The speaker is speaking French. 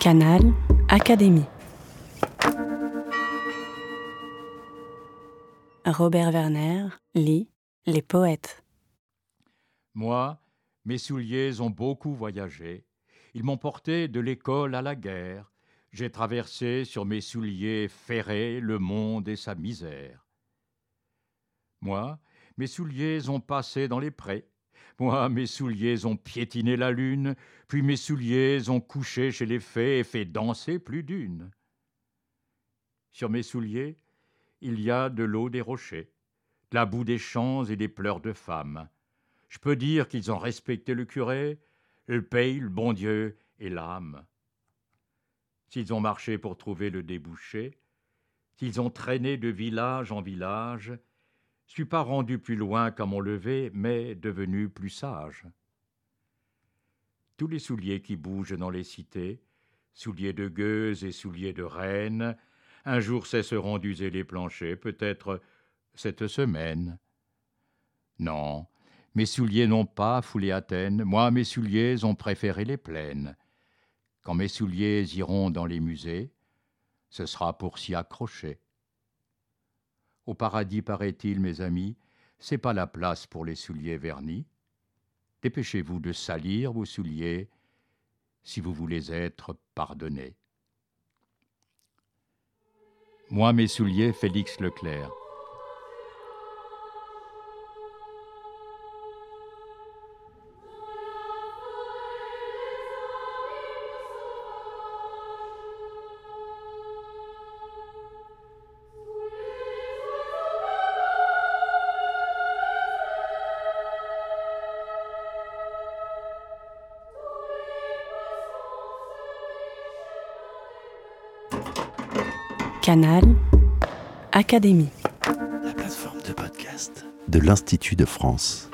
Canal Académie. Robert Werner lit Les poètes. Moi, mes souliers ont beaucoup voyagé. Ils m'ont porté de l'école à la guerre. J'ai traversé sur mes souliers ferrés le monde et sa misère. Moi, mes souliers ont passé dans les prés. Moi, mes souliers ont piétiné la lune, puis mes souliers ont couché chez les fées et fait danser plus d'une. Sur mes souliers, il y a de l'eau des rochers, de la boue des champs et des pleurs de femmes. Je peux dire qu'ils ont respecté le curé, le pays, le bon Dieu et l'âme. S'ils ont marché pour trouver le débouché, s'ils ont traîné de village en village, suis pas rendu plus loin qu'à mon lever, mais devenu plus sage. Tous les souliers qui bougent dans les cités, souliers de gueuses et souliers de reines, un jour cesseront d'user les planchers, peut-être cette semaine. Non, mes souliers n'ont pas foulé Athènes, moi mes souliers ont préféré les plaines. Quand mes souliers iront dans les musées, ce sera pour s'y accrocher. Au paradis, paraît-il, mes amis, c'est pas la place pour les souliers vernis. Dépêchez-vous de salir vos souliers si vous voulez être pardonné. Moi, mes souliers, Félix Leclerc. Canal Académie. La plateforme de podcast de l'Institut de France.